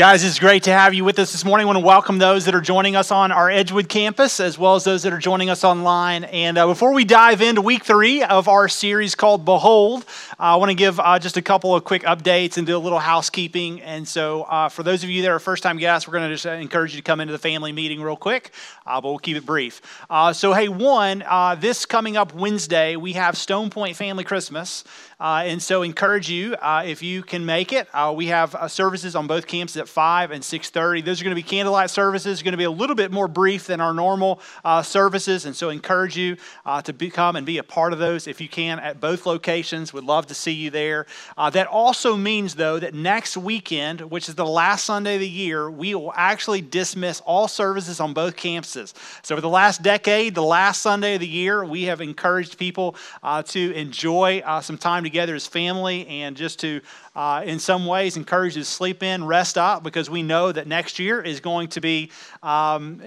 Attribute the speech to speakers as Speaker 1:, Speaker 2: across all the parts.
Speaker 1: Guys, it's great to have you with us this morning. I want to welcome those that are joining us on our Edgewood campus, as well as those that are joining us online. And uh, before we dive into week three of our series called Behold, uh, I want to give uh, just a couple of quick updates and do a little housekeeping. And so, uh, for those of you that are first time guests, we're going to just encourage you to come into the family meeting real quick, uh, but we'll keep it brief. Uh, so, hey, one, this coming up Wednesday, we have Stone Point Family Christmas. Uh, and so encourage you uh, if you can make it. Uh, we have uh, services on both campuses 5 and 6.30. Those are going to be candlelight services, going to be a little bit more brief than our normal uh, services. And so encourage you uh, to become and be a part of those if you can at both locations. Would love to see you there. that also means, though, that next weekend, which is the last Sunday of the year, we will actually dismiss all services on both campuses. So for the last decade, the last Sunday of the year, we have encouraged people to enjoy some time together as family and just to uh, in some ways encourage you to sleep in, rest up, because we know that next year is going to be um,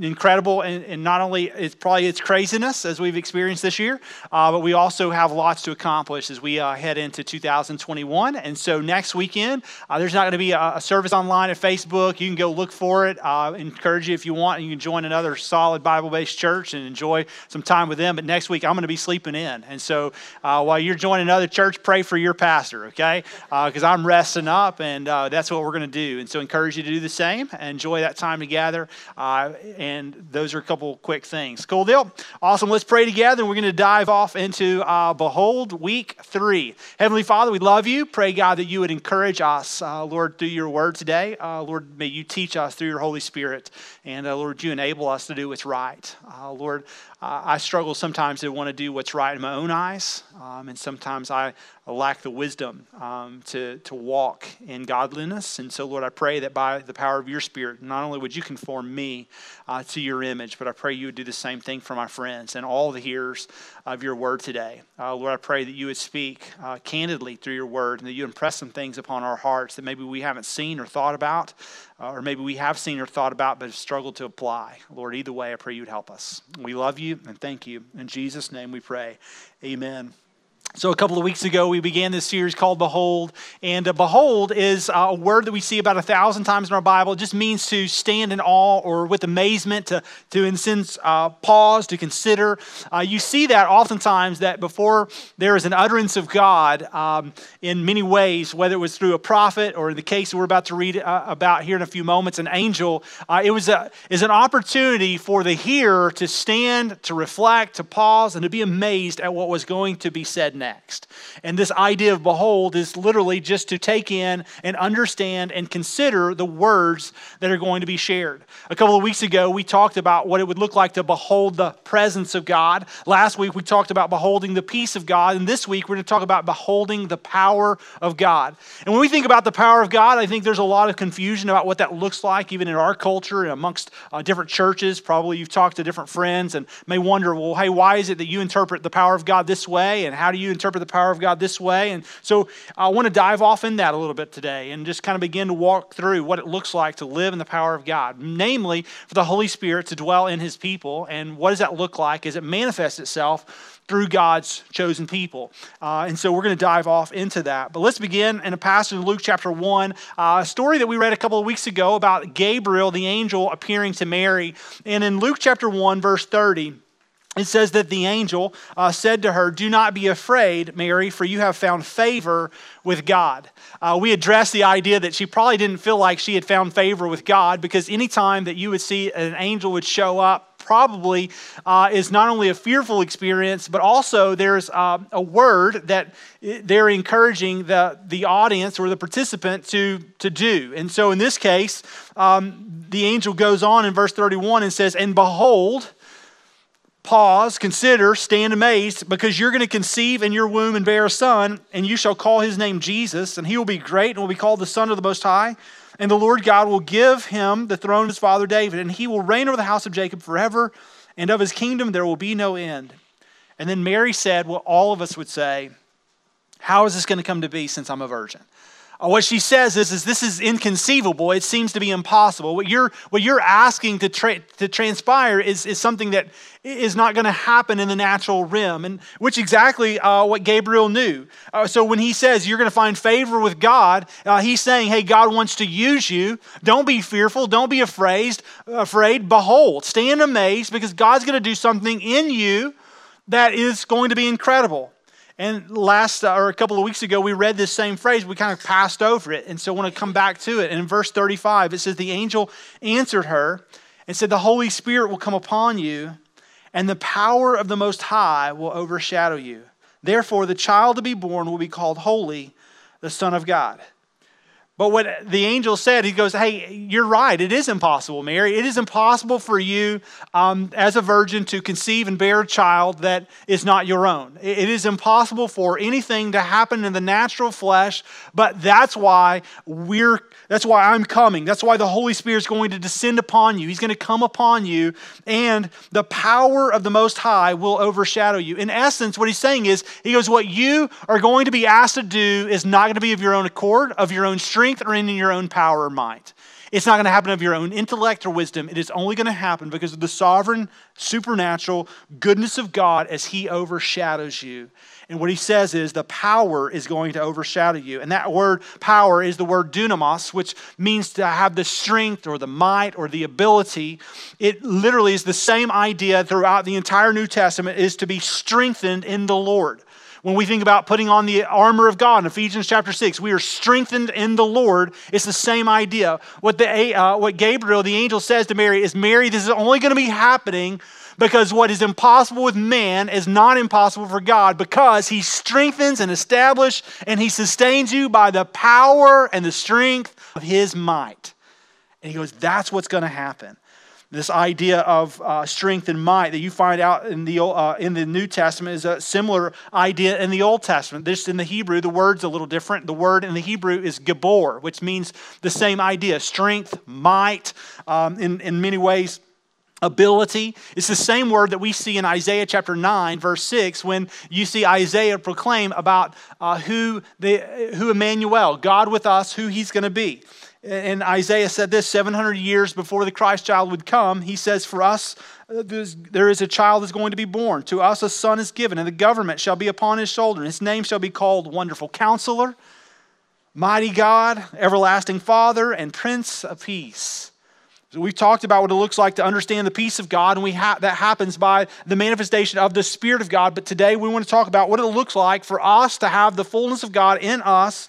Speaker 1: incredible. And, and, not only it's probably its craziness as we've experienced this year, uh, but we also have lots to accomplish as we uh, head into 2021. And so next weekend, uh, there's not going to be a, a, service online at Facebook. You can go look for it. Uh, encourage you if you want. And you can join another solid Bible-based church and enjoy some time with them. But next week, I'm going to be sleeping in. And so uh, while you're joining another church, pray for your pastor. Okay because uh, I'm resting up, and that's what we're going to do. And so, encourage you to do the same. Enjoy that time together. Uh, and those are a couple quick things. Cool deal. Awesome. Let's pray together, we're going to dive off into uh, Behold Week Three. Heavenly Father, we love you. Pray God that you would encourage us, uh, Lord, through your Word today. Uh, Lord, may you teach us through your Holy Spirit, and Lord, you enable us to do what's right. Lord, I struggle sometimes to want to do what's right in my own eyes, um, and sometimes I lack the wisdom um, to, to walk in godliness. And so, Lord, I pray that by the power of your Spirit, not only would you conform me uh, to your image, but I pray you would do the same thing for my friends and all the hearers of your word today. Uh, Lord, I pray that you would speak uh, candidly through your word and that you impress some things upon our hearts that maybe we haven't seen or thought about uh, or maybe we have seen or thought about but have struggled to apply. Lord, either way, I pray you'd help us. We love you and thank you. In Jesus' name we pray. Amen. So, a couple of weeks ago, we began this series called Behold. And uh, behold is uh, a word that we see about a thousand times in our Bible. It just means to stand in awe or with amazement, to, to in a sense, uh, pause, to consider. Uh, you see that oftentimes that before there is an utterance of God um, in many ways, whether it was through a prophet or in the case we're about to read uh, about here in a few moments, an angel, uh, it was a, is an opportunity for the hearer to stand, to reflect, to pause, and to be amazed at what was going to be said next. And this idea of behold is literally just to take in and understand and consider the words that are going to be shared. A couple of weeks ago, we talked about what it would look like to behold the presence of God. Last week, we talked about beholding the peace of God. And this week, we're going to talk about beholding the power of God. And when we think about the power of God, I think there's a lot of confusion about what that looks like, even in our culture and amongst uh, different churches. Probably you've talked to different friends and may wonder, well, hey, why is it that you interpret the power of God this way? And how do you you interpret the power of God this way. And so I want to dive off in that a little bit today and just kind of begin to walk through what it looks like to live in the power of God, namely for the Holy Spirit to dwell in his people. And what does that look like as it manifests itself? through God's chosen people. Uh, and so we're going to dive off into that. But let's begin in a passage in Luke chapter 1, uh, a story that we read a couple of weeks ago about Gabriel, the angel, appearing to Mary. And in Luke chapter 1, verse 30, it says that the angel uh, said to her, Do not be afraid, Mary, for you have found favor with God. Uh, we addressed the idea that she probably didn't feel like she had found favor with God because anytime that you would see an angel would show up, probably uh, is not only a fearful experience, but also there's uh, a word that they're encouraging the, the audience or the participant to, to do. And so in this case, um, the angel goes on in verse 31 and says, And behold, pause, consider, stand amazed, because you're going to conceive in your womb and bear a son, and you shall call his name Jesus, and he will be great and will be called the Son of the Most High. And the Lord God will give him the throne of his father David, and he will reign over the house of Jacob forever, and of his kingdom there will be no end. And then Mary said what all of us would say How is this going to come to be since I'm a virgin? Uh, what she says is, is this is inconceivable. It seems to be impossible. What you're, what you're asking to, tra- to transpire is, is something that is not going to happen in the natural realm, and which exactly uh, what Gabriel knew. Uh, so when he says you're going to find favor with God, uh, he's saying, "Hey, God wants to use you. Don't be fearful. Don't be afraid. Afraid. Behold, stand amazed, because God's going to do something in you that is going to be incredible." And last, uh, or a couple of weeks ago, we read this same phrase. We kind of passed over it. And so I want to come back to it. And in verse 35, it says, The angel answered her and said, The Holy Spirit will come upon you, and the power of the Most High will overshadow you. Therefore, the child to be born will be called Holy, the Son of God. But what the angel said, he goes, Hey, you're right. It is impossible, Mary. It is impossible for you um, as a virgin to conceive and bear a child that is not your own. It is impossible for anything to happen in the natural flesh, but that's why we're that's why I'm coming. That's why the Holy Spirit is going to descend upon you. He's going to come upon you, and the power of the Most High will overshadow you. In essence, what he's saying is, he goes, What you are going to be asked to do is not going to be of your own accord, of your own strength, or in your own power or might. It's not going to happen of your own intellect or wisdom. It is only going to happen because of the sovereign, supernatural goodness of God as He overshadows you. And what he says is the power is going to overshadow you. And that word power is the word dunamis, which means to have the strength or the might or the ability. It literally is the same idea throughout the entire New Testament is to be strengthened in the Lord. When we think about putting on the armor of God in Ephesians chapter 6, we are strengthened in the Lord. It's the same idea. What, the, uh, what Gabriel, the angel, says to Mary is Mary, this is only going to be happening because what is impossible with man is not impossible for God because he strengthens and establishes and he sustains you by the power and the strength of his might. And he goes, that's what's going to happen. This idea of uh, strength and might that you find out in the, uh, in the New Testament is a similar idea in the Old Testament. This in the Hebrew, the word's a little different. The word in the Hebrew is gabor, which means the same idea strength, might, um, in, in many ways ability. It's the same word that we see in Isaiah chapter 9, verse 6, when you see Isaiah proclaim about uh, who, the, who Emmanuel, God with us, who he's going to be. And Isaiah said this 700 years before the Christ child would come. He says, For us, uh, there is a child is going to be born. To us, a son is given, and the government shall be upon his shoulder. And his name shall be called Wonderful Counselor, Mighty God, Everlasting Father, and Prince of Peace. So we've talked about what it looks like to understand the peace of God, and we ha- that happens by the manifestation of the Spirit of God. But today we want to talk about what it looks like for us to have the fullness of God in us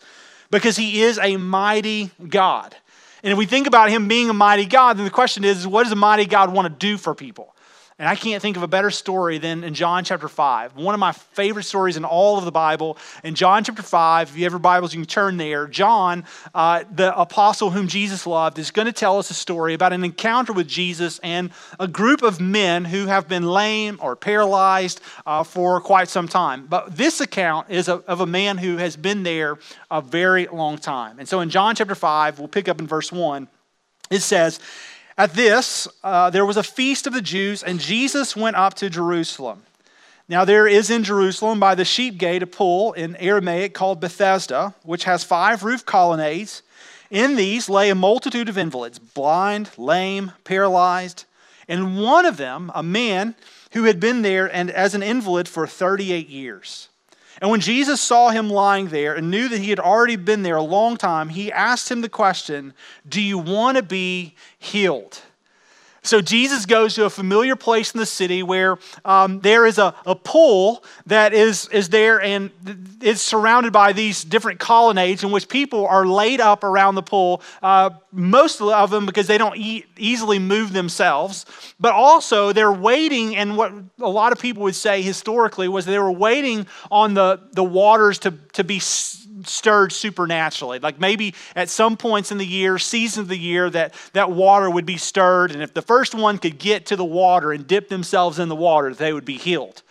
Speaker 1: because He is a mighty God. And if we think about Him being a mighty God, then the question is what does a mighty God want to do for people? And I can't think of a better story than in John chapter 5. One of my favorite stories in all of the Bible. In John chapter 5, if you have your Bibles, you can turn there. John, uh, the apostle whom Jesus loved, is going to tell us a story about an encounter with Jesus and a group of men who have been lame or paralyzed uh, for quite some time. But this account is of a man who has been there a very long time. And so in John chapter 5, we'll pick up in verse 1. It says, at this, uh, there was a feast of the Jews, and Jesus went up to Jerusalem. Now, there is in Jerusalem by the sheep gate a pool in Aramaic called Bethesda, which has five roof colonnades. In these lay a multitude of invalids, blind, lame, paralyzed. And one of them, a man who had been there and as an invalid for 38 years. And when Jesus saw him lying there and knew that he had already been there a long time, he asked him the question Do you want to be healed? So Jesus goes to a familiar place in the city where um, there is a, a pool that is, is there and it's surrounded by these different colonnades in which people are laid up around the pool, uh, most of them because they don't e- easily move themselves, but also they're waiting, and what a lot of people would say historically was they were waiting on the, the waters to, to be stirred supernaturally. Like maybe at some points in the year, season of the year, that, that water would be stirred. And if the first one could get to the water and dip themselves in the water, they would be healed.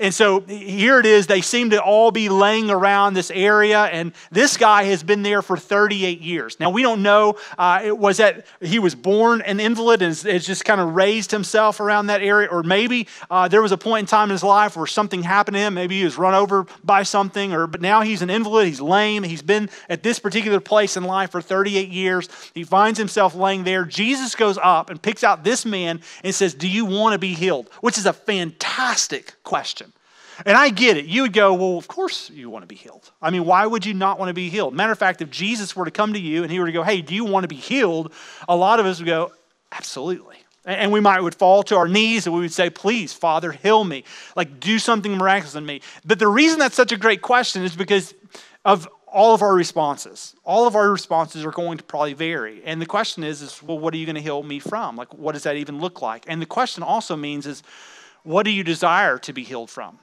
Speaker 1: And so here it is. They seem to all be laying around this area, and this guy has been there for 38 years. Now, we don't know, uh, it was that he was born an invalid and has just kind of raised himself around that area, or maybe uh, there was a point in time in his life where something happened to him. Maybe he was run over by something, or but now he's an invalid. He's lame. He's been at this particular place in life for 38 years. He finds himself laying there. Jesus goes up and picks out this man and says, Do you want to be healed? Which is a fantastic question. And I get it. You would go, well, of course you want to be healed. I mean, why would you not want to be healed? Matter of fact, if Jesus were to come to you and he were to go, hey, do you want to be healed? A lot of us would go, absolutely. And we might would fall to our knees and we would say, please, Father, heal me. Like, do something miraculous in me. But the reason that's such a great question is because of all of our responses. All of our responses are going to probably vary. And the question is, is well, what are you going to heal me from? Like, what does that even look like? And the question also means is, what do you desire to be healed from?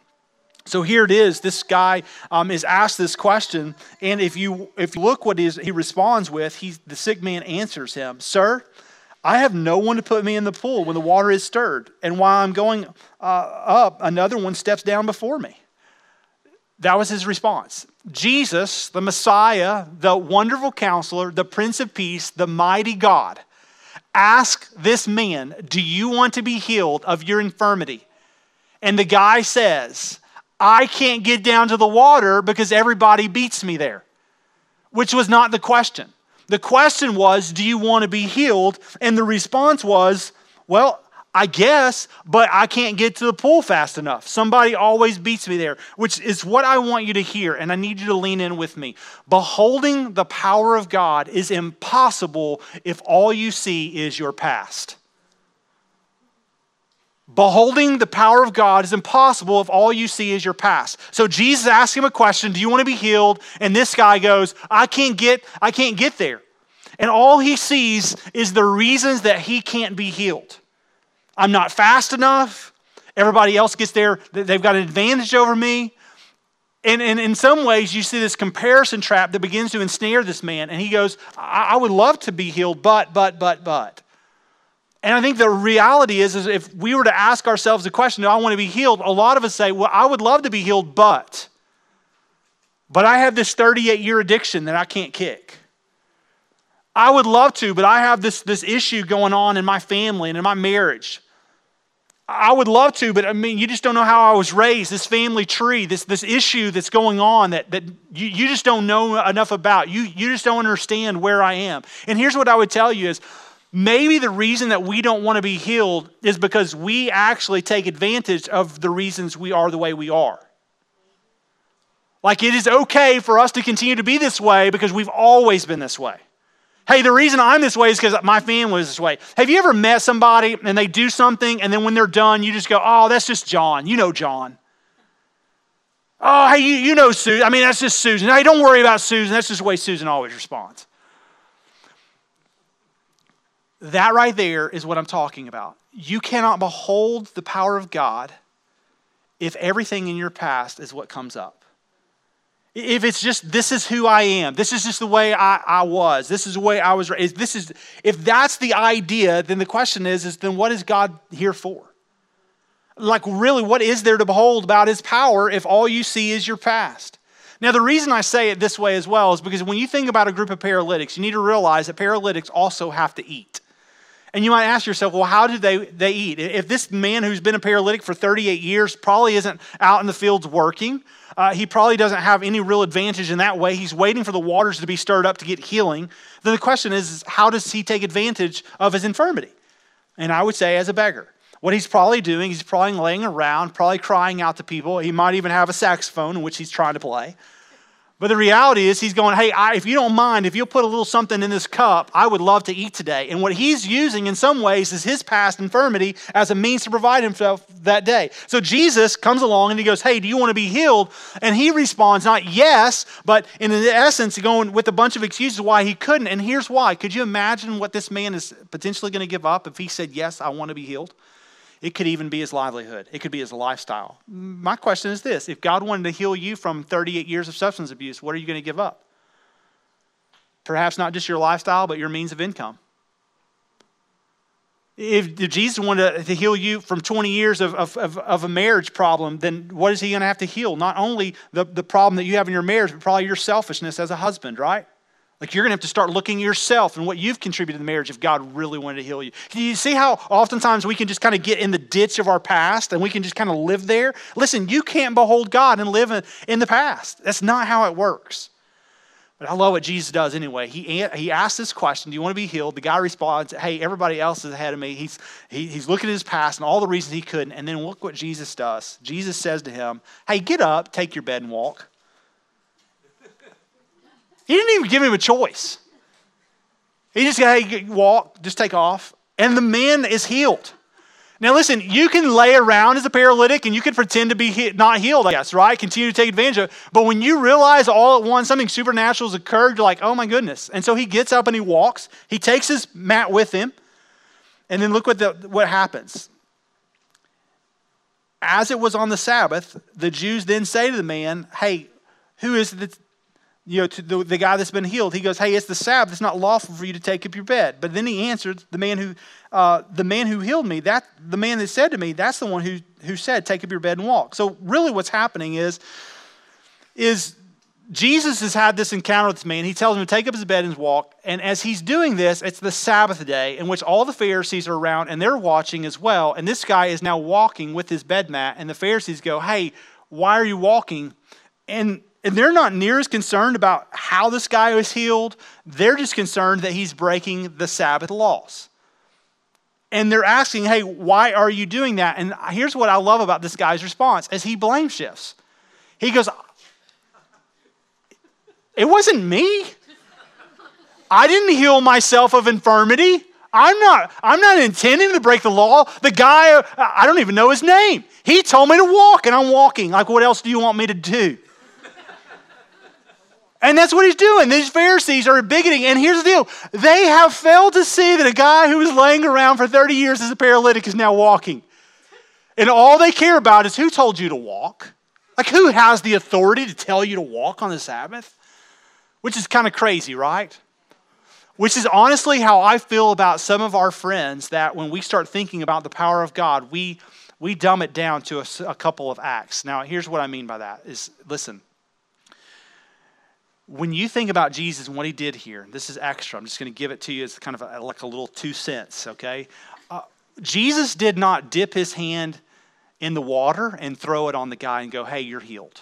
Speaker 1: So here it is. This guy um, is asked this question, and if you if you look what he, is, he responds with, he, the sick man answers him, "Sir, I have no one to put me in the pool when the water is stirred, and while I'm going uh, up, another one steps down before me." That was his response. Jesus, the Messiah, the wonderful counselor, the Prince of Peace, the mighty God, ask this man, Do you want to be healed of your infirmity? And the guy says, I can't get down to the water because everybody beats me there, which was not the question. The question was, Do you want to be healed? And the response was, Well, I guess, but I can't get to the pool fast enough. Somebody always beats me there, which is what I want you to hear, and I need you to lean in with me. Beholding the power of God is impossible if all you see is your past. Beholding the power of God is impossible if all you see is your past. So Jesus asks him a question, do you want to be healed? And this guy goes, I can't get I can't get there. And all he sees is the reasons that he can't be healed. I'm not fast enough. Everybody else gets there, they've got an advantage over me. And, and in some ways, you see this comparison trap that begins to ensnare this man. And he goes, I, I would love to be healed, but, but, but, but. And I think the reality is, is if we were to ask ourselves the question, do I want to be healed? A lot of us say, well, I would love to be healed, but. But I have this 38 year addiction that I can't kick. I would love to, but I have this, this issue going on in my family and in my marriage. I would love to, but I mean, you just don't know how I was raised, this family tree, this, this issue that's going on that, that you, you just don't know enough about. You, you just don't understand where I am. And here's what I would tell you is Maybe the reason that we don't want to be healed is because we actually take advantage of the reasons we are the way we are. Like it is okay for us to continue to be this way because we've always been this way. Hey, the reason I'm this way is because my family is this way. Have you ever met somebody and they do something and then when they're done, you just go, oh, that's just John. You know John. Oh, hey, you, you know Susan. I mean, that's just Susan. Hey, don't worry about Susan. That's just the way Susan always responds. That right there is what I'm talking about. You cannot behold the power of God if everything in your past is what comes up. If it's just, this is who I am, this is just the way I, I was, this is the way I was raised, this is, if that's the idea, then the question is, is then what is God here for? Like, really, what is there to behold about his power if all you see is your past? Now, the reason I say it this way as well is because when you think about a group of paralytics, you need to realize that paralytics also have to eat. And you might ask yourself, well, how did they, they eat? If this man who's been a paralytic for 38 years probably isn't out in the fields working, uh, he probably doesn't have any real advantage in that way. He's waiting for the waters to be stirred up to get healing. Then the question is, is how does he take advantage of his infirmity? And I would say, as a beggar. What he's probably doing, he's probably laying around, probably crying out to people. He might even have a saxophone in which he's trying to play. But the reality is, he's going, Hey, I, if you don't mind, if you'll put a little something in this cup, I would love to eat today. And what he's using in some ways is his past infirmity as a means to provide himself that day. So Jesus comes along and he goes, Hey, do you want to be healed? And he responds, Not yes, but in essence, going with a bunch of excuses why he couldn't. And here's why. Could you imagine what this man is potentially going to give up if he said, Yes, I want to be healed? It could even be his livelihood. It could be his lifestyle. My question is this if God wanted to heal you from 38 years of substance abuse, what are you going to give up? Perhaps not just your lifestyle, but your means of income. if, Jesus wanted to heal you from 20 years of, of, of, of a marriage problem, then what is he going to have to heal? Not only the, the problem that you have in your marriage, but probably your selfishness as a husband, right? Like you're going to have to start looking yourself and what you've contributed to the marriage if God really wanted to heal you. You see how oftentimes we can just kind of get in the ditch of our past and we can just kind of live there? Listen, you can't behold God and live in, in the past. That's not how it works. But I love what Jesus does anyway. He, he asks this question Do you want to be healed? The guy responds, Hey, everybody else is ahead of me. He's, he, he's looking at his past and all the reasons he couldn't. And then look what Jesus does. Jesus says to him, Hey, get up, take your bed, and walk. He didn't even give him a choice. He just said, Hey, walk, just take off. And the man is healed. Now, listen, you can lay around as a paralytic and you can pretend to be he- not healed, I guess, right? Continue to take advantage of it. But when you realize all at once something supernatural has occurred, you're like, oh my goodness. And so he gets up and he walks. He takes his mat with him. And then look what, the, what happens. As it was on the Sabbath, the Jews then say to the man, hey, who is it you know, to the, the guy that's been healed, he goes, "Hey, it's the Sabbath. It's not lawful for you to take up your bed." But then he answered, "The man who, uh, the man who healed me, that the man that said to me, that's the one who who said, take up your bed and walk." So really, what's happening is, is Jesus has had this encounter with this man. He tells him to take up his bed and walk. And as he's doing this, it's the Sabbath day in which all the Pharisees are around and they're watching as well. And this guy is now walking with his bed mat. And the Pharisees go, "Hey, why are you walking?" And and they're not near as concerned about how this guy was healed. They're just concerned that he's breaking the Sabbath laws. And they're asking, hey, why are you doing that? And here's what I love about this guy's response as he blame shifts. He goes, It wasn't me. I didn't heal myself of infirmity. I'm not, I'm not intending to break the law. The guy, I don't even know his name. He told me to walk, and I'm walking. Like, what else do you want me to do? And that's what he's doing. These Pharisees are bigoting. And here's the deal they have failed to see that a guy who was laying around for 30 years as a paralytic is now walking. And all they care about is who told you to walk? Like, who has the authority to tell you to walk on the Sabbath? Which is kind of crazy, right? Which is honestly how I feel about some of our friends that when we start thinking about the power of God, we, we dumb it down to a, a couple of acts. Now, here's what I mean by that is listen, when you think about Jesus and what he did here, this is extra. I'm just going to give it to you as kind of a, like a little two cents, okay? Uh, Jesus did not dip his hand in the water and throw it on the guy and go, hey, you're healed.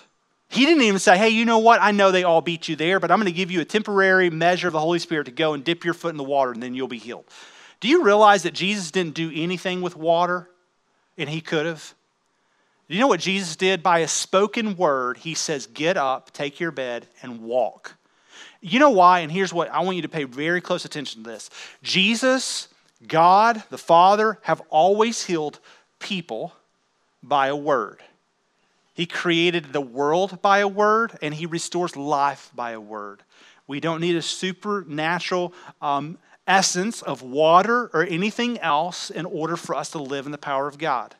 Speaker 1: He didn't even say, hey, you know what? I know they all beat you there, but I'm going to give you a temporary measure of the Holy Spirit to go and dip your foot in the water and then you'll be healed. Do you realize that Jesus didn't do anything with water and he could have? You know what Jesus did? By a spoken word, he says, Get up, take your bed, and walk. You know why? And here's what I want you to pay very close attention to this Jesus, God, the Father, have always healed people by a word. He created the world by a word, and He restores life by a word. We don't need a supernatural um, essence of water or anything else in order for us to live in the power of God.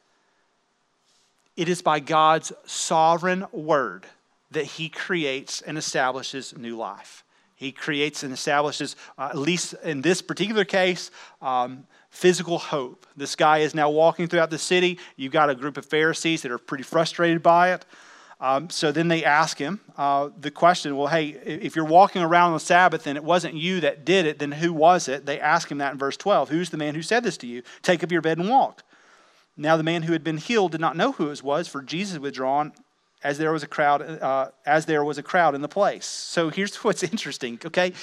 Speaker 1: It is by God's sovereign word that He creates and establishes new life. He creates and establishes, uh, at least in this particular case, um, physical hope. This guy is now walking throughout the city. You've got a group of Pharisees that are pretty frustrated by it. Um, so then they ask him uh, the question well, hey, if you're walking around on the Sabbath and it wasn't you that did it, then who was it? They ask him that in verse 12. Who's the man who said this to you? Take up your bed and walk. Now the man who had been healed did not know who it was, for Jesus had withdrawn as there was a crowd, uh, as there was a crowd in the place. So here's what's interesting, okay?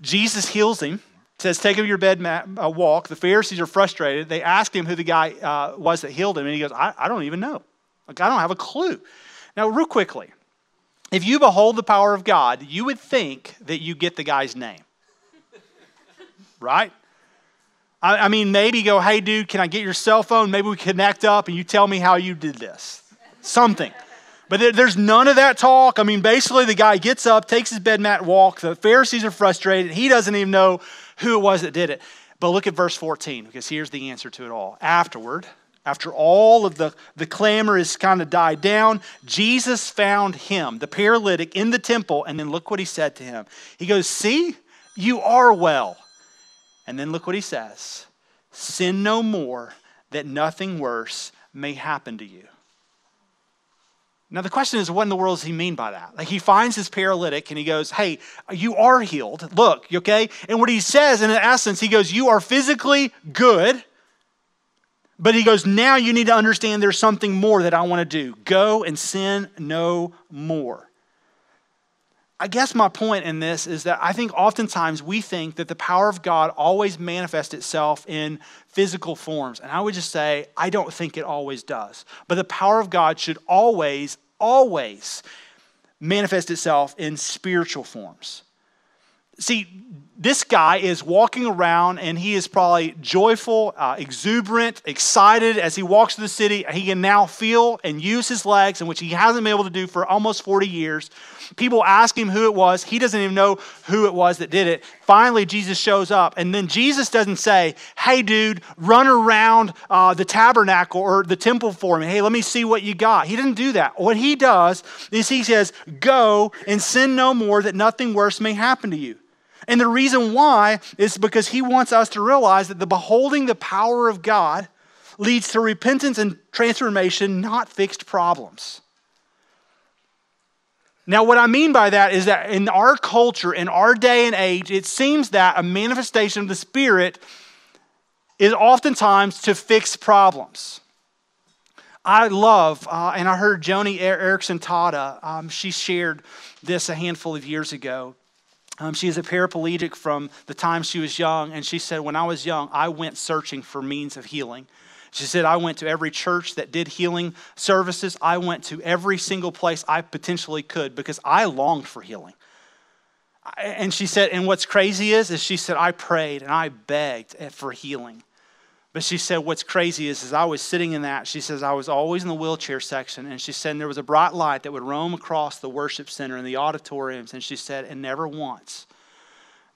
Speaker 1: Jesus heals him, says, Take up your bed, mat, uh, walk. The Pharisees are frustrated. They ask him who the guy uh, was that healed him, and he goes, I, I don't even know. Like, I don't have a clue. Now, real quickly, if you behold the power of God, you would think that you get the guy's name. right? I, I mean, maybe go, hey, dude, can I get your cell phone? Maybe we connect up and you tell me how you did this. Something. But there, there's none of that talk. I mean, basically, the guy gets up, takes his bed mat, walk. The Pharisees are frustrated. He doesn't even know who it was that did it. But look at verse 14, because here's the answer to it all. Afterward, after all of the, the clamor has kind of died down, Jesus found him, the paralytic, in the temple, and then look what he said to him. He goes, See, you are well. And then look what he says sin no more, that nothing worse may happen to you. Now, the question is, what in the world does he mean by that? Like, he finds his paralytic and he goes, Hey, you are healed. Look, okay? And what he says, in essence, he goes, You are physically good. But he goes, Now you need to understand there's something more that I want to do. Go and sin no more. I guess my point in this is that I think oftentimes we think that the power of God always manifests itself in physical forms. And I would just say, I don't think it always does. But the power of God should always, always manifest itself in spiritual forms. See, this guy is walking around and he is probably joyful, uh, exuberant, excited as he walks through the city. He can now feel and use his legs, in which he hasn't been able to do for almost 40 years. People ask him who it was. He doesn't even know who it was that did it. Finally, Jesus shows up. And then Jesus doesn't say, Hey, dude, run around uh, the tabernacle or the temple for me. Hey, let me see what you got. He didn't do that. What he does is he says, Go and sin no more that nothing worse may happen to you. And the reason why is because he wants us to realize that the beholding the power of God leads to repentance and transformation, not fixed problems. Now, what I mean by that is that in our culture, in our day and age, it seems that a manifestation of the Spirit is oftentimes to fix problems. I love, uh, and I heard Joni Eareckson Tada, um, she shared this a handful of years ago. Um, she is a paraplegic from the time she was young, and she said, When I was young, I went searching for means of healing. She said, I went to every church that did healing services. I went to every single place I potentially could because I longed for healing. And she said, and what's crazy is, is she said, I prayed and I begged for healing. But she said, what's crazy is, as I was sitting in that, she says, I was always in the wheelchair section. And she said, there was a bright light that would roam across the worship center and the auditoriums. And she said, and never once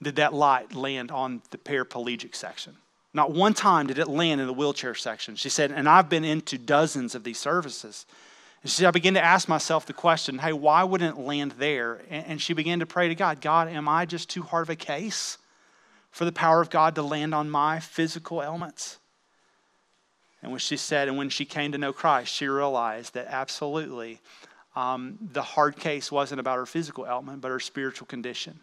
Speaker 1: did that light land on the paraplegic section. Not one time did it land in the wheelchair section. She said, and I've been into dozens of these services. And she said, I began to ask myself the question, hey, why wouldn't it land there? And she began to pray to God, God, am I just too hard of a case for the power of God to land on my physical ailments? And when she said, and when she came to know Christ, she realized that absolutely um, the hard case wasn't about her physical ailment, but her spiritual condition.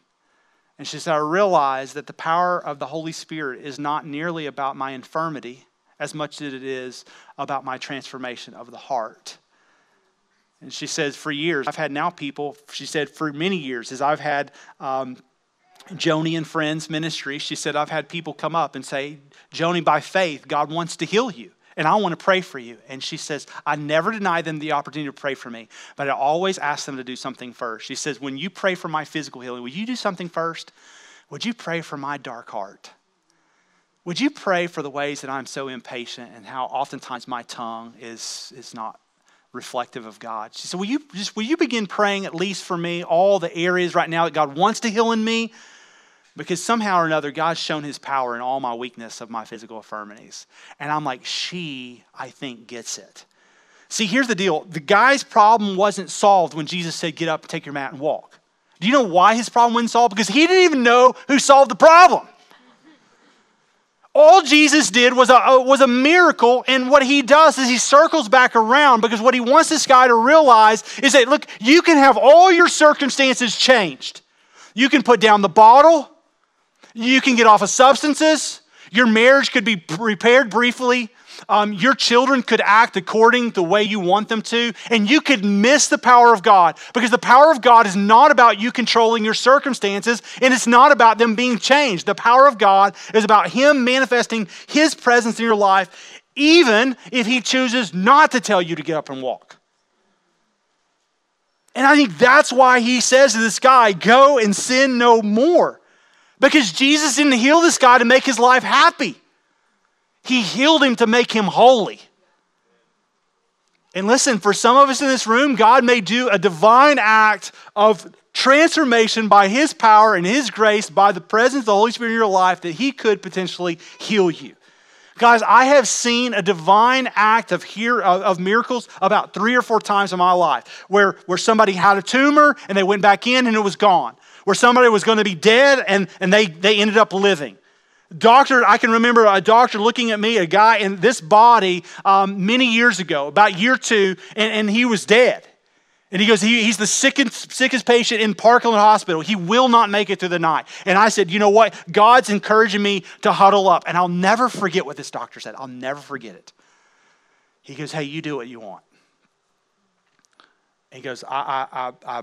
Speaker 1: And she said, I realize that the power of the Holy Spirit is not nearly about my infirmity as much as it is about my transformation of the heart. And she says, for years, I've had now people, she said, for many years, as I've had um, Joni and Friends ministry, she said, I've had people come up and say, Joni, by faith, God wants to heal you and I want to pray for you. And she says, I never deny them the opportunity to pray for me, but I always ask them to do something first. She says, When you pray for my physical healing, will you do something first? Would you pray for my dark heart? Would you pray for the ways that I'm so impatient and how oftentimes my tongue is, is not reflective of God? She said, Will you just will you begin praying at least for me, all the areas right now that God wants to heal in me? Because somehow or another, God's shown his power in all my weakness of my physical infirmities. And I'm like, she, I think, gets it. See, here's the deal the guy's problem wasn't solved when Jesus said, Get up take your mat and walk. Do you know why his problem wasn't solved? Because he didn't even know who solved the problem. All Jesus did was a, was a miracle, and what he does is he circles back around because what he wants this guy to realize is that, look, you can have all your circumstances changed. You can put down the bottle, you can get off of substances. Your marriage could be repaired briefly. Um, your children could act according to the way you want them to, and you could miss the power of God because the power of God is not about you controlling your circumstances, and it's not about them being changed. The power of God is about Him manifesting His presence in your life, even if He chooses not to tell you to get up and walk. And I think that's why He says to this guy, Go and sin no more. Because Jesus didn't heal this guy to make his life happy, He healed him to make him holy. And listen, for some of us in this room, God may do a divine act of transformation by His power and His grace, by the presence of the Holy Spirit in your life, that He could potentially heal you. Guys, I have seen a divine act of, here, of, miracles about three or four times in my life where, where somebody had a tumor and they went back in and it was gone where somebody was going to be dead and, and they, they ended up living. Doctor, I can remember a doctor looking at me, a guy in this body um, many years ago, about year two, and, and he was dead. And he goes, he, he's the sickest, sickest patient in Parkland Hospital. He will not make it through the night. And I said, you know what? God's encouraging me to huddle up. And I'll never forget what this doctor said. I'll never forget it. He goes, hey, you do what you want. He goes, I, I, I, I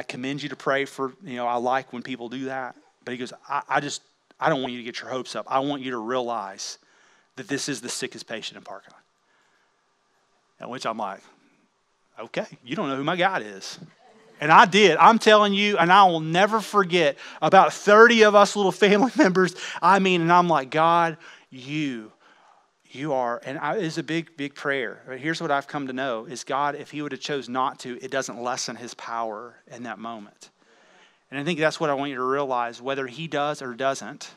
Speaker 1: commend you to pray for, you know, I like when people do that. But he goes, I, I just, I don't want you to get your hopes up. I want you to realize that this is the sickest patient in Parkland. At which I'm like, okay, you don't know who my God is. And I did. I'm telling you, and I will never forget about 30 of us little family members. I mean, and I'm like, God, you, you are, and I, it's a big, big prayer. Here's what I've come to know is God, if he would have chose not to, it doesn't lessen his power in that moment. And I think that's what I want you to realize. Whether he does or doesn't,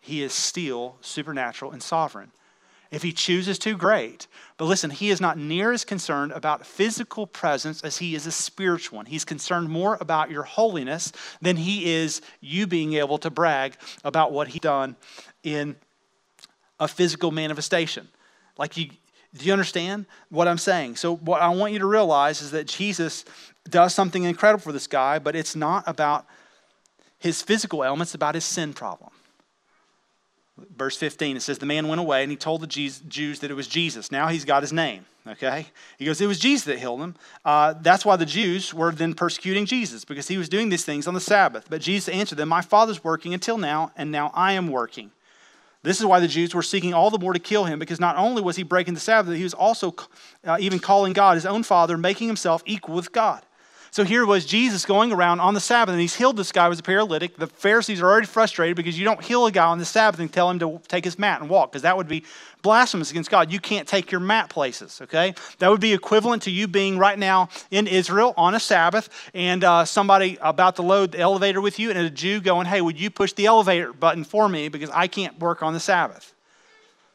Speaker 1: he is still supernatural and sovereign. If he chooses to, great. But listen, he is not near as concerned about physical presence as he is a spiritual one. He's concerned more about your holiness than he is you being able to brag about what he's done in a physical manifestation. Like you do you understand what I'm saying? So what I want you to realize is that Jesus does something incredible for this guy, but it's not about his physical elements, about his sin problem. Verse 15, it says, The man went away and he told the Jews that it was Jesus. Now he's got his name, okay? He goes, It was Jesus that healed him. Uh, that's why the Jews were then persecuting Jesus, because he was doing these things on the Sabbath. But Jesus answered them, My Father's working until now, and now I am working. This is why the Jews were seeking all the more to kill him, because not only was he breaking the Sabbath, he was also uh, even calling God his own Father, making himself equal with God. So here was Jesus going around on the Sabbath, and he's healed this guy who was a paralytic. The Pharisees are already frustrated because you don't heal a guy on the Sabbath and tell him to take his mat and walk, because that would be blasphemous against God. You can't take your mat places, okay? That would be equivalent to you being right now in Israel on a Sabbath and uh, somebody about to load the elevator with you and a Jew going, hey, would you push the elevator button for me because I can't work on the Sabbath?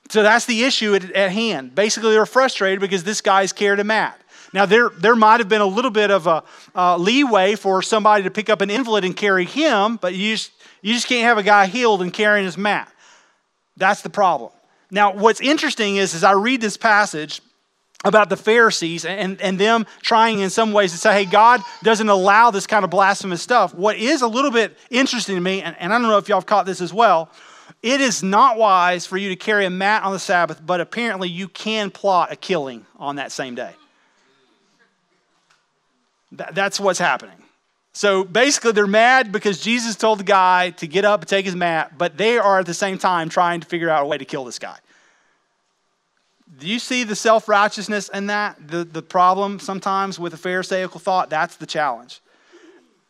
Speaker 1: So that's the issue at, at hand. Basically, they're frustrated because this guy's carried a mat. Now, there, there might have been a little bit of a uh, leeway for somebody to pick up an invalid and carry him, but you just, you just can't have a guy healed and carrying his mat. That's the problem. Now, what's interesting is, as I read this passage about the Pharisees and, and them trying in some ways to say, hey, God doesn't allow this kind of blasphemous stuff. What is a little bit interesting to me, and, and I don't know if y'all have caught this as well, it is not wise for you to carry a mat on the Sabbath, but apparently you can plot a killing on that same day. That's what's happening. So basically, they're mad because Jesus told the guy to get up and take his mat, but they are at the same time trying to figure out a way to kill this guy. Do you see the self righteousness in that? The, the problem sometimes with a Pharisaical thought? That's the challenge.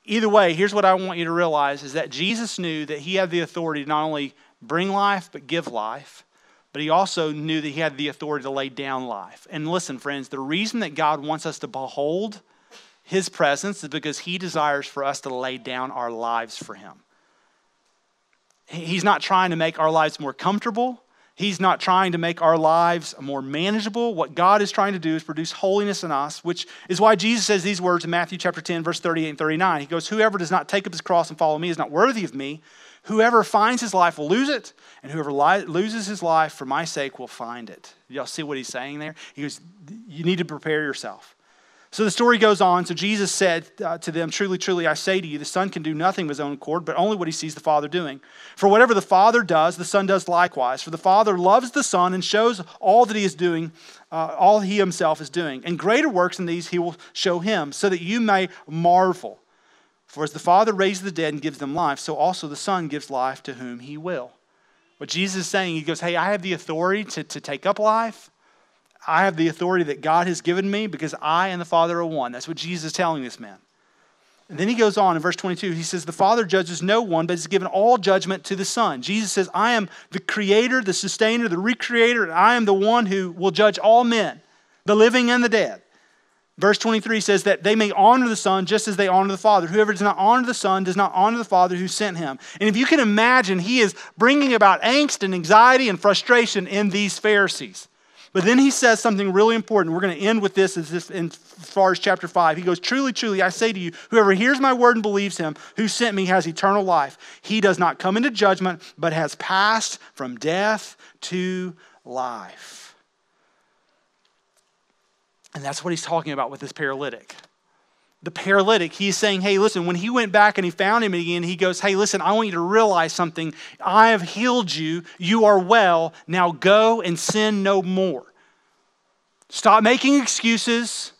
Speaker 1: Either way, here's what I want you to realize is that Jesus knew that he had the authority to not only bring life, but give life. But he also knew that he had the authority to lay down life. And listen, friends, the reason that God wants us to behold his presence is because he desires for us to lay down our lives for him. He's not trying to make our lives more comfortable. He's not trying to make our lives more manageable. What God is trying to do is produce holiness in us, which is why Jesus says these words in Matthew chapter 10, verse 38 and 39. He goes, Whoever does not take up his cross and follow me is not worthy of me. Whoever finds his life will lose it, and whoever li- loses his life for my sake will find it. Y'all see what he's saying there? He goes, You need to prepare yourself. So the story goes on. So Jesus said uh, to them, Truly, truly, I say to you, the Son can do nothing of his own accord, but only what he sees the Father doing. For whatever the Father does, the Son does likewise. For the Father loves the Son and shows all that he is doing, uh, all he himself is doing. And greater works than these he will show him, so that you may marvel. For as the Father raises the dead and gives them life, so also the Son gives life to whom he will. What Jesus is saying, he goes, Hey, I have the authority to, to take up life. I have the authority that God has given me because I and the Father are one. That's what Jesus is telling this man. And then he goes on in verse 22. He says, The Father judges no one, but has given all judgment to the Son. Jesus says, I am the creator, the sustainer, the recreator, and I am the one who will judge all men, the living and the dead. Verse 23 says that they may honor the Son just as they honor the Father. Whoever does not honor the Son does not honor the Father who sent him. And if you can imagine, he is bringing about angst and anxiety and frustration in these Pharisees. But then he says something really important. We're going to end with this as, this as far as chapter 5. He goes, Truly, truly, I say to you, whoever hears my word and believes him who sent me has eternal life. He does not come into judgment, but has passed from death to life. And that's what he's talking about with this paralytic the paralytic, he's saying, Hey, listen, when he went back and he found him again, he goes, Hey, listen, I want you to realize something. I have healed you. You are well. Now go and sin no more. Stop making excuses.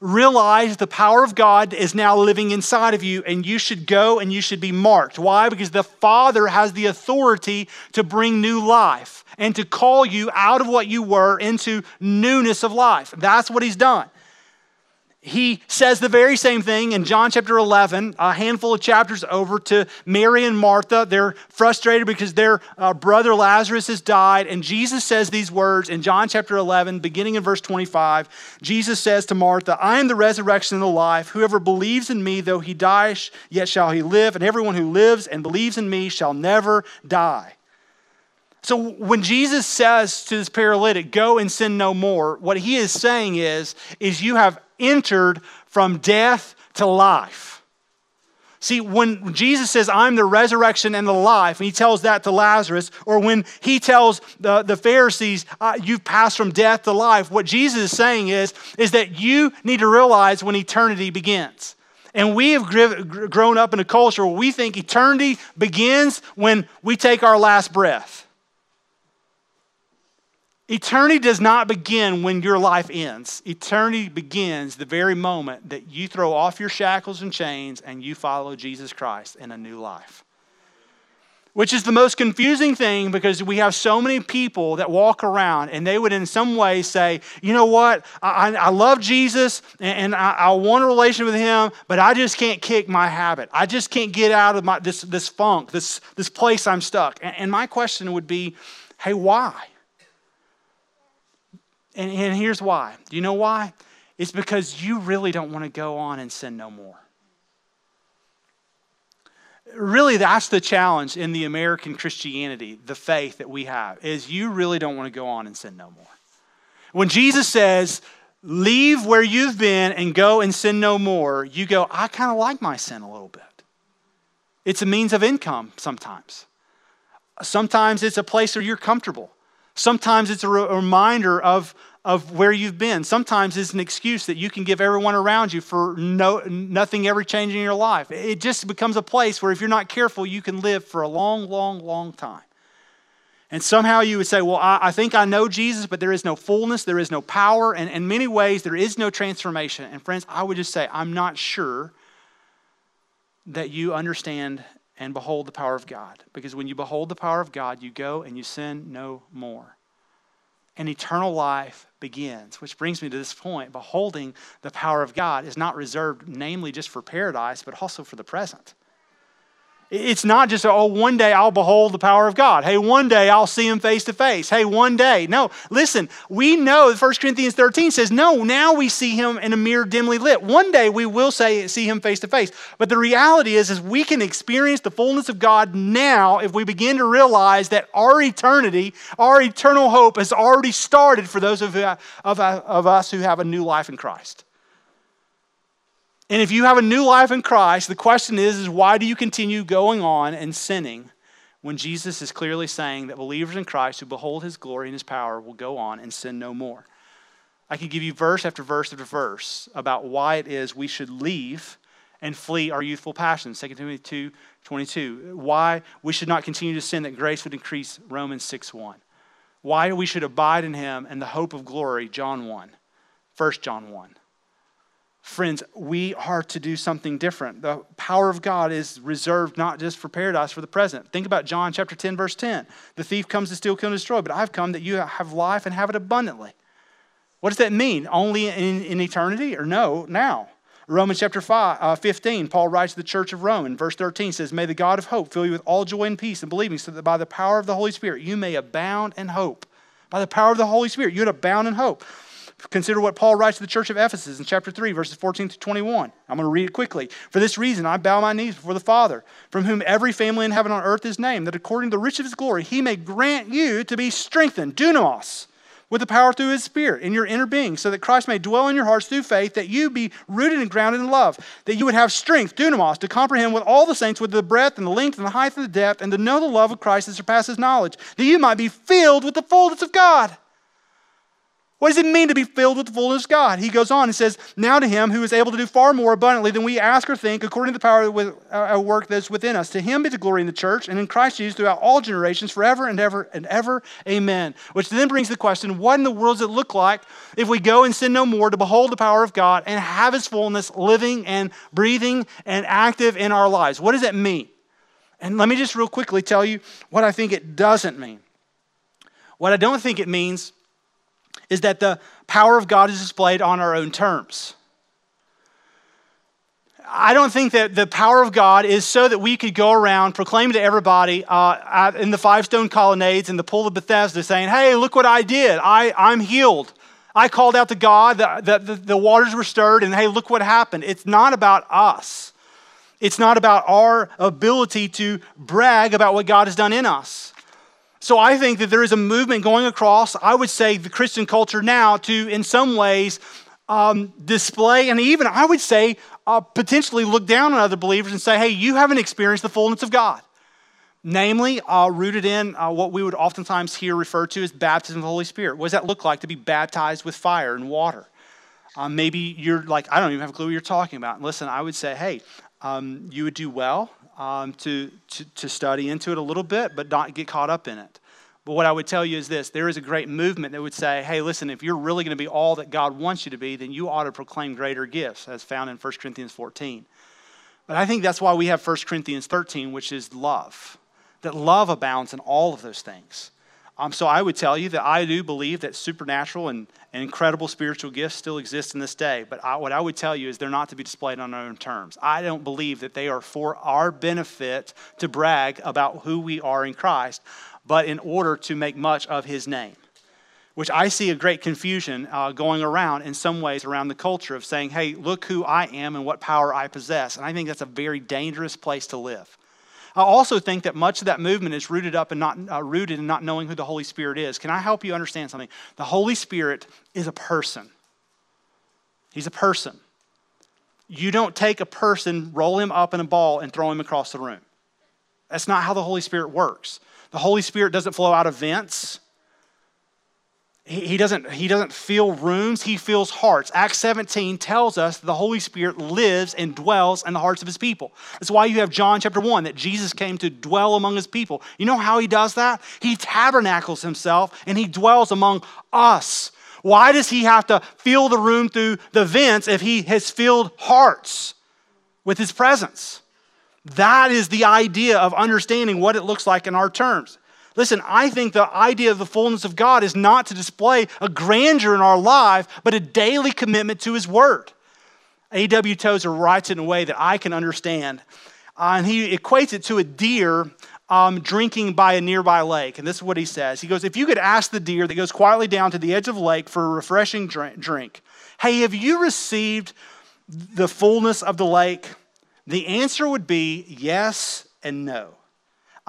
Speaker 1: Realize the power of God is now living inside of you, and you should go and you should be marked. Why? Because the Father has the authority to bring new life and to call you out of what you were into newness of life. That's what He's done he says the very same thing in John chapter 11, a handful of chapters over to Mary and Martha. They're frustrated because their uh, brother Lazarus has died. And Jesus says these words in John chapter 11, beginning in verse 25. Jesus says to Martha, I am the resurrection and the life. Whoever believes in me, though he die, yet shall he live. And everyone who lives and believes in me shall never die. So when Jesus says to this paralytic, go and sin no more, what he is saying is, is you have entered from death to life. See, when Jesus says, I'm the resurrection and the life, and he tells that to Lazarus, or when he tells the, the Pharisees, uh, you've passed from death to life, what Jesus is saying is, is that you need to realize when eternity begins. And we have grown up in a culture where we think eternity begins when we take our last breath. Eternity does not begin when your life ends. Eternity begins the very moment that you throw off your shackles and chains and you follow Jesus Christ in a new life. Which is the most confusing thing because we have so many people that walk around and they would, in some way, say, You know what? I, I love Jesus and I, I, want a relation with him, but I just can't kick my habit. I just can't get out of my, this, this funk, this, this place I'm stuck. And, and my question would be, Hey, why? And, and here's why. Do you know why? It's because you really don't want to go on and sin no more. Really, that's the challenge in the American Christianity, the faith that we have, is you really don't want to go on and sin no more. When Jesus says, leave where you've been and go and sin no more, you go, I kind of like my sin a little bit. It's a means of income sometimes. Sometimes it's a place where you're comfortable. Sometimes it's a, reminder of, of where you've been. Sometimes it's an excuse that you can give everyone around you for no, nothing ever changing in your life. It just becomes a place where if you're not careful, you can live for a long, long, long time. And somehow you would say, Well, I, I think I know Jesus, but there is no fullness, there is no power, and in many ways, there is no transformation. And friends, I would just say, I'm not sure that you understand and behold the power of God. Because when you behold the power of God, you go and you sin no more. And eternal life begins, which brings me to this point. Beholding the power of God is not reserved, namely, just for paradise, but also for the present. It's not just, oh, one day I'll behold the power of God. Hey, one day I'll see him face to face. Hey, one day. No, listen, we know 1 Corinthians 13 says, no, now we see him in a mirror dimly lit. One day we will say, see him face to face. But the reality is, is we can experience the fullness of God now if we begin to realize that our eternity, our eternal hope has already started for those of, uh, of, uh, of us who have a new life in Christ. And if you have a new life in Christ, the question is, is why do you continue going on and sinning when Jesus is clearly saying that believers in Christ who behold his glory and his power will go on and sin no more? I can give you verse after verse after verse about why it is we should leave and flee our youthful passions. 2 Timothy 2 22. Why we should not continue to sin that grace would increase. Romans 6 1. Why we should abide in him and the hope of glory. John 1. 1 John 1. Friends, we are to do something different. The power of God is reserved not just for paradise, for the present. Think about John chapter 10, verse 10. The thief comes to steal, kill, and destroy, but I've come that you have life and have it abundantly. What does that mean? Only in, in eternity or no, now? Romans chapter 5, uh, 15, Paul writes to the church of Rome in verse 13 says, May the God of hope fill you with all joy and peace and believing, so that by the power of the Holy Spirit you may abound in hope. By the power of the Holy Spirit, you would abound in hope. Consider what Paul writes to the church of Ephesus in chapter 3, verses 14 to 21. I'm going to read it quickly. For this reason, I bow my knees before the Father, from whom every family in heaven and on earth is named, that according to the riches of his glory, he may grant you to be strengthened, dunamis, with the power through his spirit in your inner being, so that Christ may dwell in your hearts through faith, that you be rooted and grounded in love, that you would have strength, dunamis, to comprehend with all the saints with the breadth and the length and the height and the depth, and to know the love of Christ that surpasses knowledge, that you might be filled with the fullness of God. What does it mean to be filled with the fullness of God? He goes on and says, Now to him who is able to do far more abundantly than we ask or think, according to the power of uh, work that's within us. To him be the glory in the church and in Christ Jesus throughout all generations, forever and ever and ever. Amen. Which then brings the question what in the world does it look like if we go and sin no more to behold the power of God and have his fullness living and breathing and active in our lives? What does that mean? And let me just real quickly tell you what I think it doesn't mean. What I don't think it means is that the power of God is displayed on our own terms. I don't think that the power of God is so that we could go around proclaiming to everybody uh, in the five stone colonnades in the pool of Bethesda saying, Hey, look what I did. I, I'm healed. I called out to God, the, the, the waters were stirred, and hey, look what happened. It's not about us. It's not about our ability to brag about what God has done in us. So I think that there is a movement going across, I would say, the Christian culture now to, in some ways, um, display and even, I would say, uh, potentially look down on other believers and say, hey, you haven't experienced the fullness of God. Namely, uh, rooted in uh, what we would oftentimes hear referred to as baptism of the Holy Spirit. What does that look like to be baptized with fire and water? Um, maybe you're like, I don't even have a clue what you're talking about. And listen, I would say, hey, um, you would do well um, to, to, to study into it a little bit, but not get caught up in it. But what I would tell you is this there is a great movement that would say, hey, listen, if you're really going to be all that God wants you to be, then you ought to proclaim greater gifts, as found in 1 Corinthians 14. But I think that's why we have 1 Corinthians 13, which is love, that love abounds in all of those things. Um, so I would tell you that I do believe that supernatural and, and incredible spiritual gifts still exist in this day. But I, what I would tell you is they're not to be displayed on our own terms. I don't believe that they are for our benefit to brag about who we are in Christ, but in order to make much of his name. Which I see a great confusion uh, going around in some ways around the culture of saying, hey, look who I am and what power I possess. And I think that's a very dangerous place to live. I also think that much of that movement is rooted up and not uh, rooted in not knowing who the Holy Spirit is. Can I help you understand something? The Holy Spirit is a person. He's a person. You don't take a person, roll him up in a ball, and throw him across the room. That's not how the Holy Spirit works. The Holy Spirit doesn't flow out of vents. He, doesn't, he doesn't feel rooms, he feels hearts. Acts 17 tells us the Holy Spirit lives and dwells in the hearts of his people. That's why you have John chapter 1, that Jesus came to dwell among his people. You know how he does that? He tabernacles himself and he dwells among us. Why does he have to fill the room through the vents if he has filled hearts with his presence? That is the idea of understanding what it looks like in our terms. Listen, I think the idea of the fullness of God is not to display a grandeur in our life, but a daily commitment to His Word. A.W. Tozer writes it in a way that I can understand. Uh, and he equates it to a deer um, drinking by a nearby lake. And this is what he says He goes, If you could ask the deer that goes quietly down to the edge of the lake for a refreshing drink, hey, have you received the fullness of the lake? The answer would be yes and no.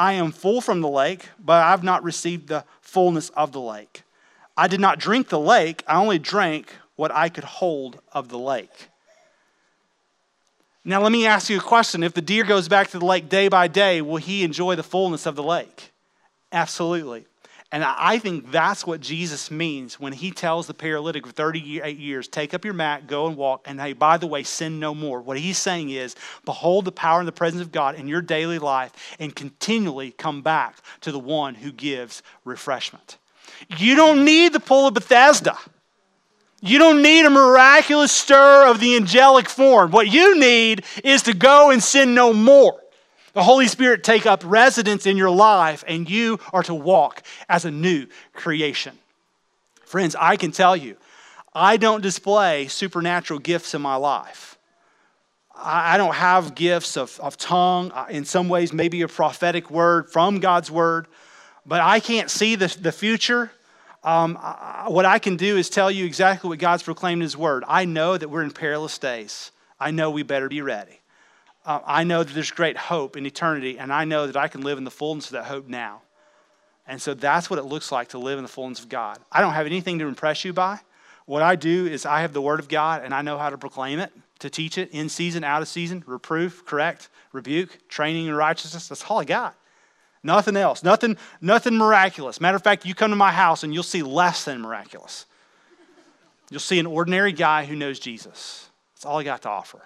Speaker 1: I am full from the lake, but I've not received the fullness of the lake. I did not drink the lake, I only drank what I could hold of the lake. Now, let me ask you a question. If the deer goes back to the lake day by day, will he enjoy the fullness of the lake? Absolutely. And I think that's what Jesus means when he tells the paralytic for 38 years, take up your mat, go and walk, and hey, by the way, sin no more. What he's saying is, behold the power and the presence of God in your daily life and continually come back to the one who gives refreshment. You don't need the pool of Bethesda. You don't need a miraculous stir of the angelic form. What you need is to go and sin no more. The Holy Spirit take up residence in your life, and you are to walk as a new creation. Friends, I can tell you, I don't display supernatural gifts in my life. I don't have gifts of, of tongue, uh, in some ways, maybe a prophetic word from God's word, but I can't see the, the future. Um, I, what I can do is tell you exactly what God's proclaimed in His word. I know that we're in perilous days. I know we better be ready uh, I know that there's great hope in eternity, and I know that I can live in the fullness of that hope now. And so that's what it looks like to live in the fullness of God. I don't have anything to impress you by. What I do is I have the Word of God and I know how to proclaim it, to teach it in season, out of season, reproof, correct, rebuke, training in righteousness. That's all I got. Nothing else. Nothing, nothing miraculous. Matter of fact, you come to my house and you'll see less than miraculous. You'll see an ordinary guy who knows Jesus. That's all I got to offer.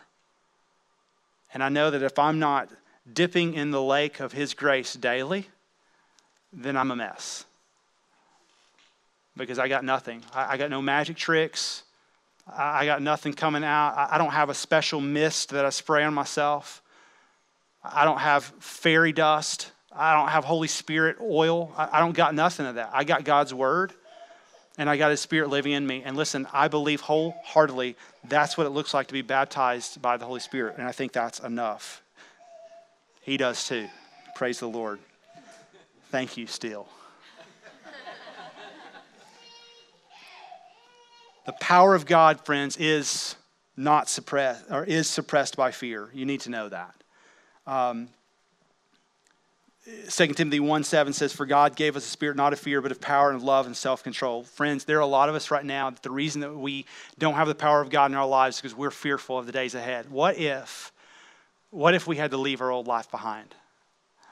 Speaker 1: And I know that if I'm not dipping in the lake of His grace daily, then I'm a mess. Because I got nothing. I, I got no magic tricks. I, I got nothing coming out. I, I don't have a special mist that I spray on myself. I don't have fairy dust. I don't have Holy Spirit oil. I, I don't got nothing of that. I got God's Word and I got His Spirit living in me. And listen, I believe wholeheartedly that's what it looks like to be baptized by the Holy Spirit. And I think that's enough. He does too. Praise the Lord. Thank you, still. the power of God, friends, is not suppressed or is suppressed by fear. You need to know that. Um, 2 Timothy 1 7 says, For God gave us a spirit not of fear, but of power and love and self control. Friends, there are a lot of us right now that the reason that we don't have the power of God in our lives is because we're fearful of the days ahead. What if, what if we had to leave our old life behind?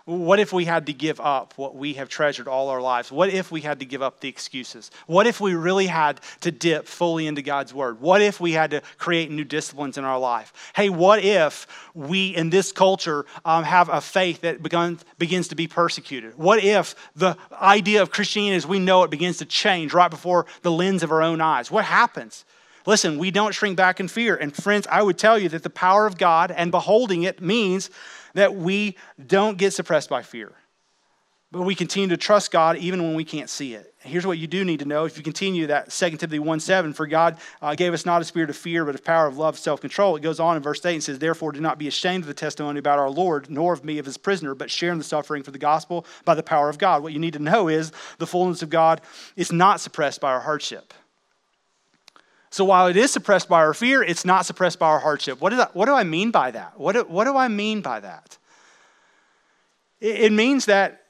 Speaker 1: What if we had to give up what we have treasured all our lives? What if we had to give up the excuses? What if we really had to dip fully into God's word? What if we had to create new disciplines in our life? Hey, what if we in this culture um, have a faith that begun, begins to be persecuted? What if the idea of Christianity as we know it begins to change right before the lens of our own eyes? What happens? Listen, we don't shrink back in fear. And friends, I would tell you that the power of God and beholding it means that we don't get suppressed by fear, but we continue to trust God even when we can't see it. Here's what you do need to know. If you continue that 2 Timothy 1 7, for God uh, gave us not a spirit of fear, but of power, of love, self control. It goes on in verse 8 and says, Therefore, do not be ashamed of the testimony about our Lord, nor of me, of his prisoner, but share in the suffering for the gospel by the power of God. What you need to know is the fullness of God is not suppressed by our hardship. So while it is suppressed by our fear, it's not suppressed by our hardship. What, that, what do I mean by that? What do, what do I mean by that? It, it means that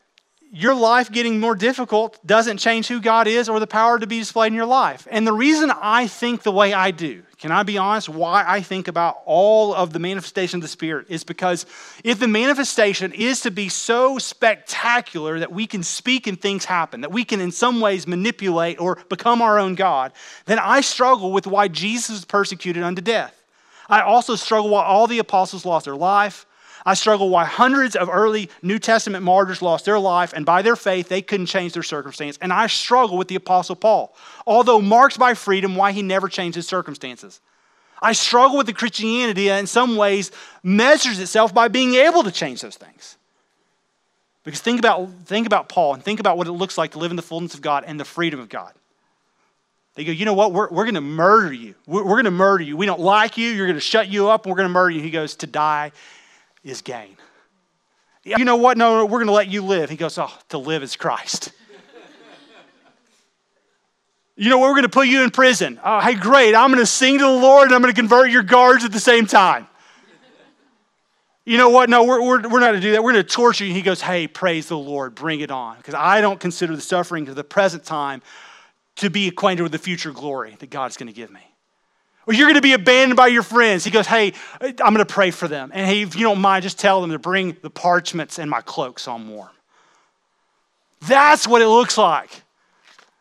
Speaker 1: your life getting more difficult doesn't change who God is or the power to be displayed in your life. And the reason I think the way I do, can I be honest, why I think about all of the manifestation of the Spirit is because if the manifestation is to be so spectacular that we can speak and things happen, that we can in some ways manipulate or become our own God, then I struggle with why Jesus was persecuted unto death. I also struggle why all the apostles lost their life I struggle why hundreds of early New Testament martyrs lost their life, and by their faith, they couldn't change their circumstance. And I struggle with the Apostle Paul, although marked by freedom, why he never changed his circumstances. I struggle with the Christianity that in some ways measures itself by being able to change those things. Because think about, think about Paul and think about what it looks like to live in the fullness of God and the freedom of God. They go, you know what? We're, we're going to murder you. We're, we're going to murder you. We don't like you. You're going to shut you up and we're going to murder you. He goes, to die is gain. You know what? No, no we're going to let you live. He goes, Oh, to live is Christ. you know what? We're going to put you in prison. Oh, hey, great. I'm going to sing to the Lord and I'm going to convert your guards at the same time. You know what? No, we're, we're, we're not going to do that. We're going to torture you. He goes, Hey, praise the Lord. Bring it on. Because I don't consider the suffering of the present time to be acquainted with the future glory that God's going to give me. Or you're going to be abandoned by your friends. He goes, Hey, I'm going to pray for them. And hey, if you don't mind, just tell them to bring the parchments and my cloak so I'm warm. That's what it looks like.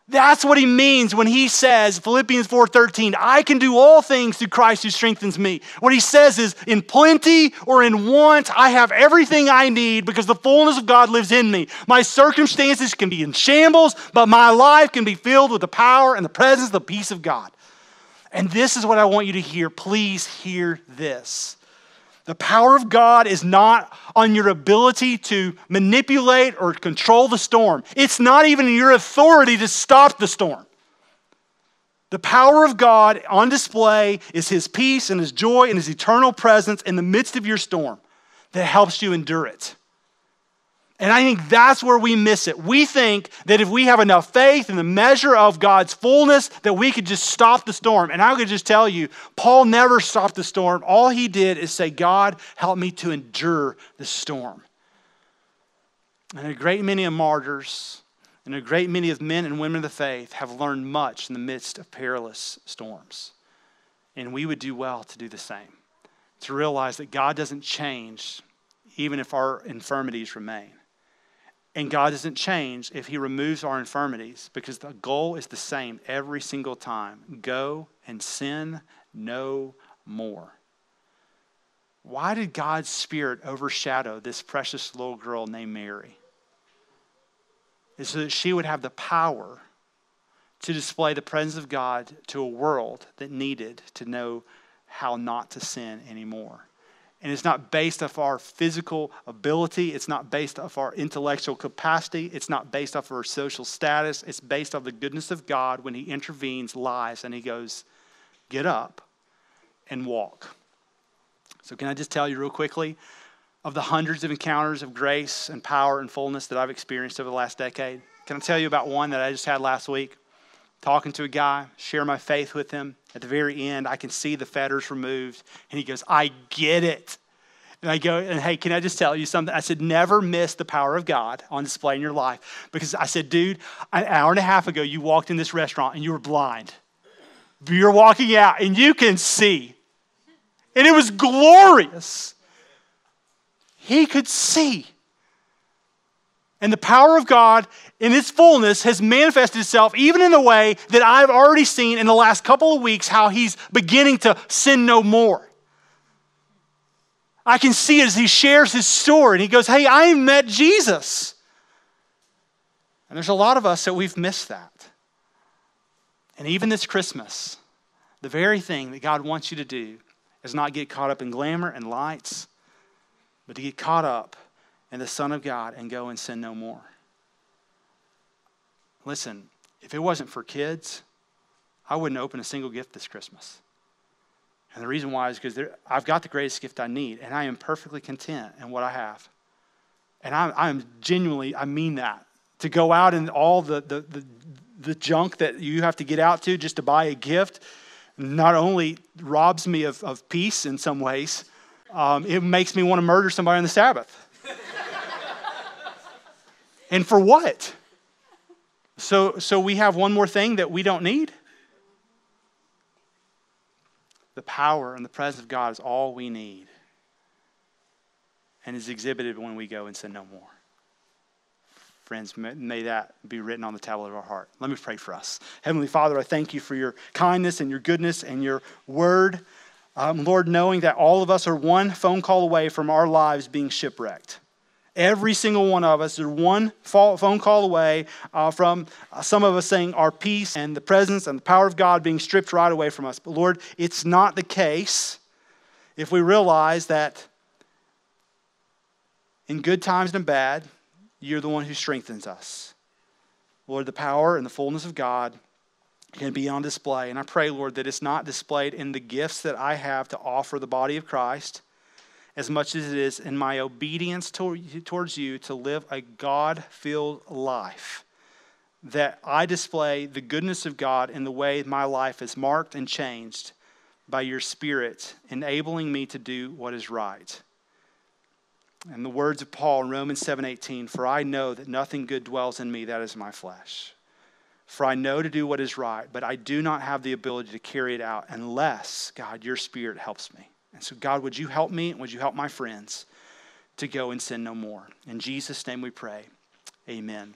Speaker 1: That's what he means when he says, Philippians 4:13, I can do all things through Christ who strengthens me. What he says is, in plenty or in want, I have everything I need because the fullness of God lives in me. My circumstances can be in shambles, but my life can be filled with the power and the presence, of the peace of God. And this is what I want you to hear. Please hear this. The power of God is not on your ability to manipulate or control the storm. It's not even in your authority to stop the storm. The power of God on display is His peace and His joy and His eternal presence in the midst of your storm that helps you endure it. And I think that's where we miss it. We think that if we have enough faith in the measure of God's fullness, that we could just stop the storm. And I could just tell you, Paul never stopped the storm. All he did is say, God, help me to endure the storm. And a great many of martyrs And a great many of men and women of the faith have learned much in the midst of perilous storms. And we would do well to do the same, to realize that God doesn't change even if our infirmities remain. And God doesn't change if He removes our infirmities because the goal is the same every single time go and sin no more. Why did God's Spirit overshadow this precious little girl named Mary? Is so that she would have the power to display the presence of God to a world that needed to know how not to sin anymore. And it's not based off our physical ability. It's not based off our intellectual capacity. It's not based off our social status. It's based off the goodness of God when He intervenes lives and He goes, Get up and walk. So, can I just tell you real quickly of the hundreds of encounters of grace and power and fullness that I've experienced over the last decade? Can I tell you about one that I just had last week? Talking to a guy, share my faith with him. At the very end, I can see the fetters removed, and he goes, I get it. And I go, and hey, can I just tell you something? I said, never miss the power of God on display in your life. Because I said, dude, an hour and a half ago, you walked in this restaurant and you were blind. You're walking out and you can see. And it was glorious. He could see. And the power of God in its fullness has manifested itself even in the way that I've already seen in the last couple of weeks how he's beginning to sin no more. I can see as he shares his story and he goes, Hey, I met Jesus. And there's a lot of us that we've missed that. And even this Christmas, the very thing that God wants you to do is not get caught up in glamour and lights, but to get caught up in the Son of God and go and sin no more. Listen, if it wasn't for kids, I wouldn't open a single gift this Christmas. And the reason why is because I've got the greatest gift I need, and I am perfectly content in what I have. And I'm, I'm genuinely, I mean that. To go out and all the, the, the, the junk that you have to get out to just to buy a gift not only robs me of, of peace in some ways, um, it makes me want to murder somebody on the Sabbath. And for what? So, so we have one more thing that we don't need? The power and the presence of God is all we need and is exhibited when we go and sin no more. Friends, may that be written on the tablet of our heart. Let me pray for us. Heavenly Father, I thank you for your kindness and your goodness and your word. Um, Lord, knowing that all of us are one phone call away from our lives being shipwrecked. Every single one of us are one phone call away uh, from uh, some of us saying our peace and the presence and the power of God being stripped right away from us. But Lord, it's not the case if we realize that in good times and bad, you're the one who strengthens us. Lord, the power and the fullness of God can be on display. And I pray, Lord, that it's not displayed in the gifts that I have to offer the body of Christ as much as it is in my obedience towards you to live a God filled life. That I display the goodness of God in the way my life is marked and changed by your Spirit, enabling me to do what is right. And the words of Paul in Romans 7:18, "For I know that nothing good dwells in me, that is my flesh. For I know to do what is right, but I do not have the ability to carry it out unless, God, your spirit helps me." And so God, would you help me and would you help my friends to go and sin no more? In Jesus name we pray. Amen.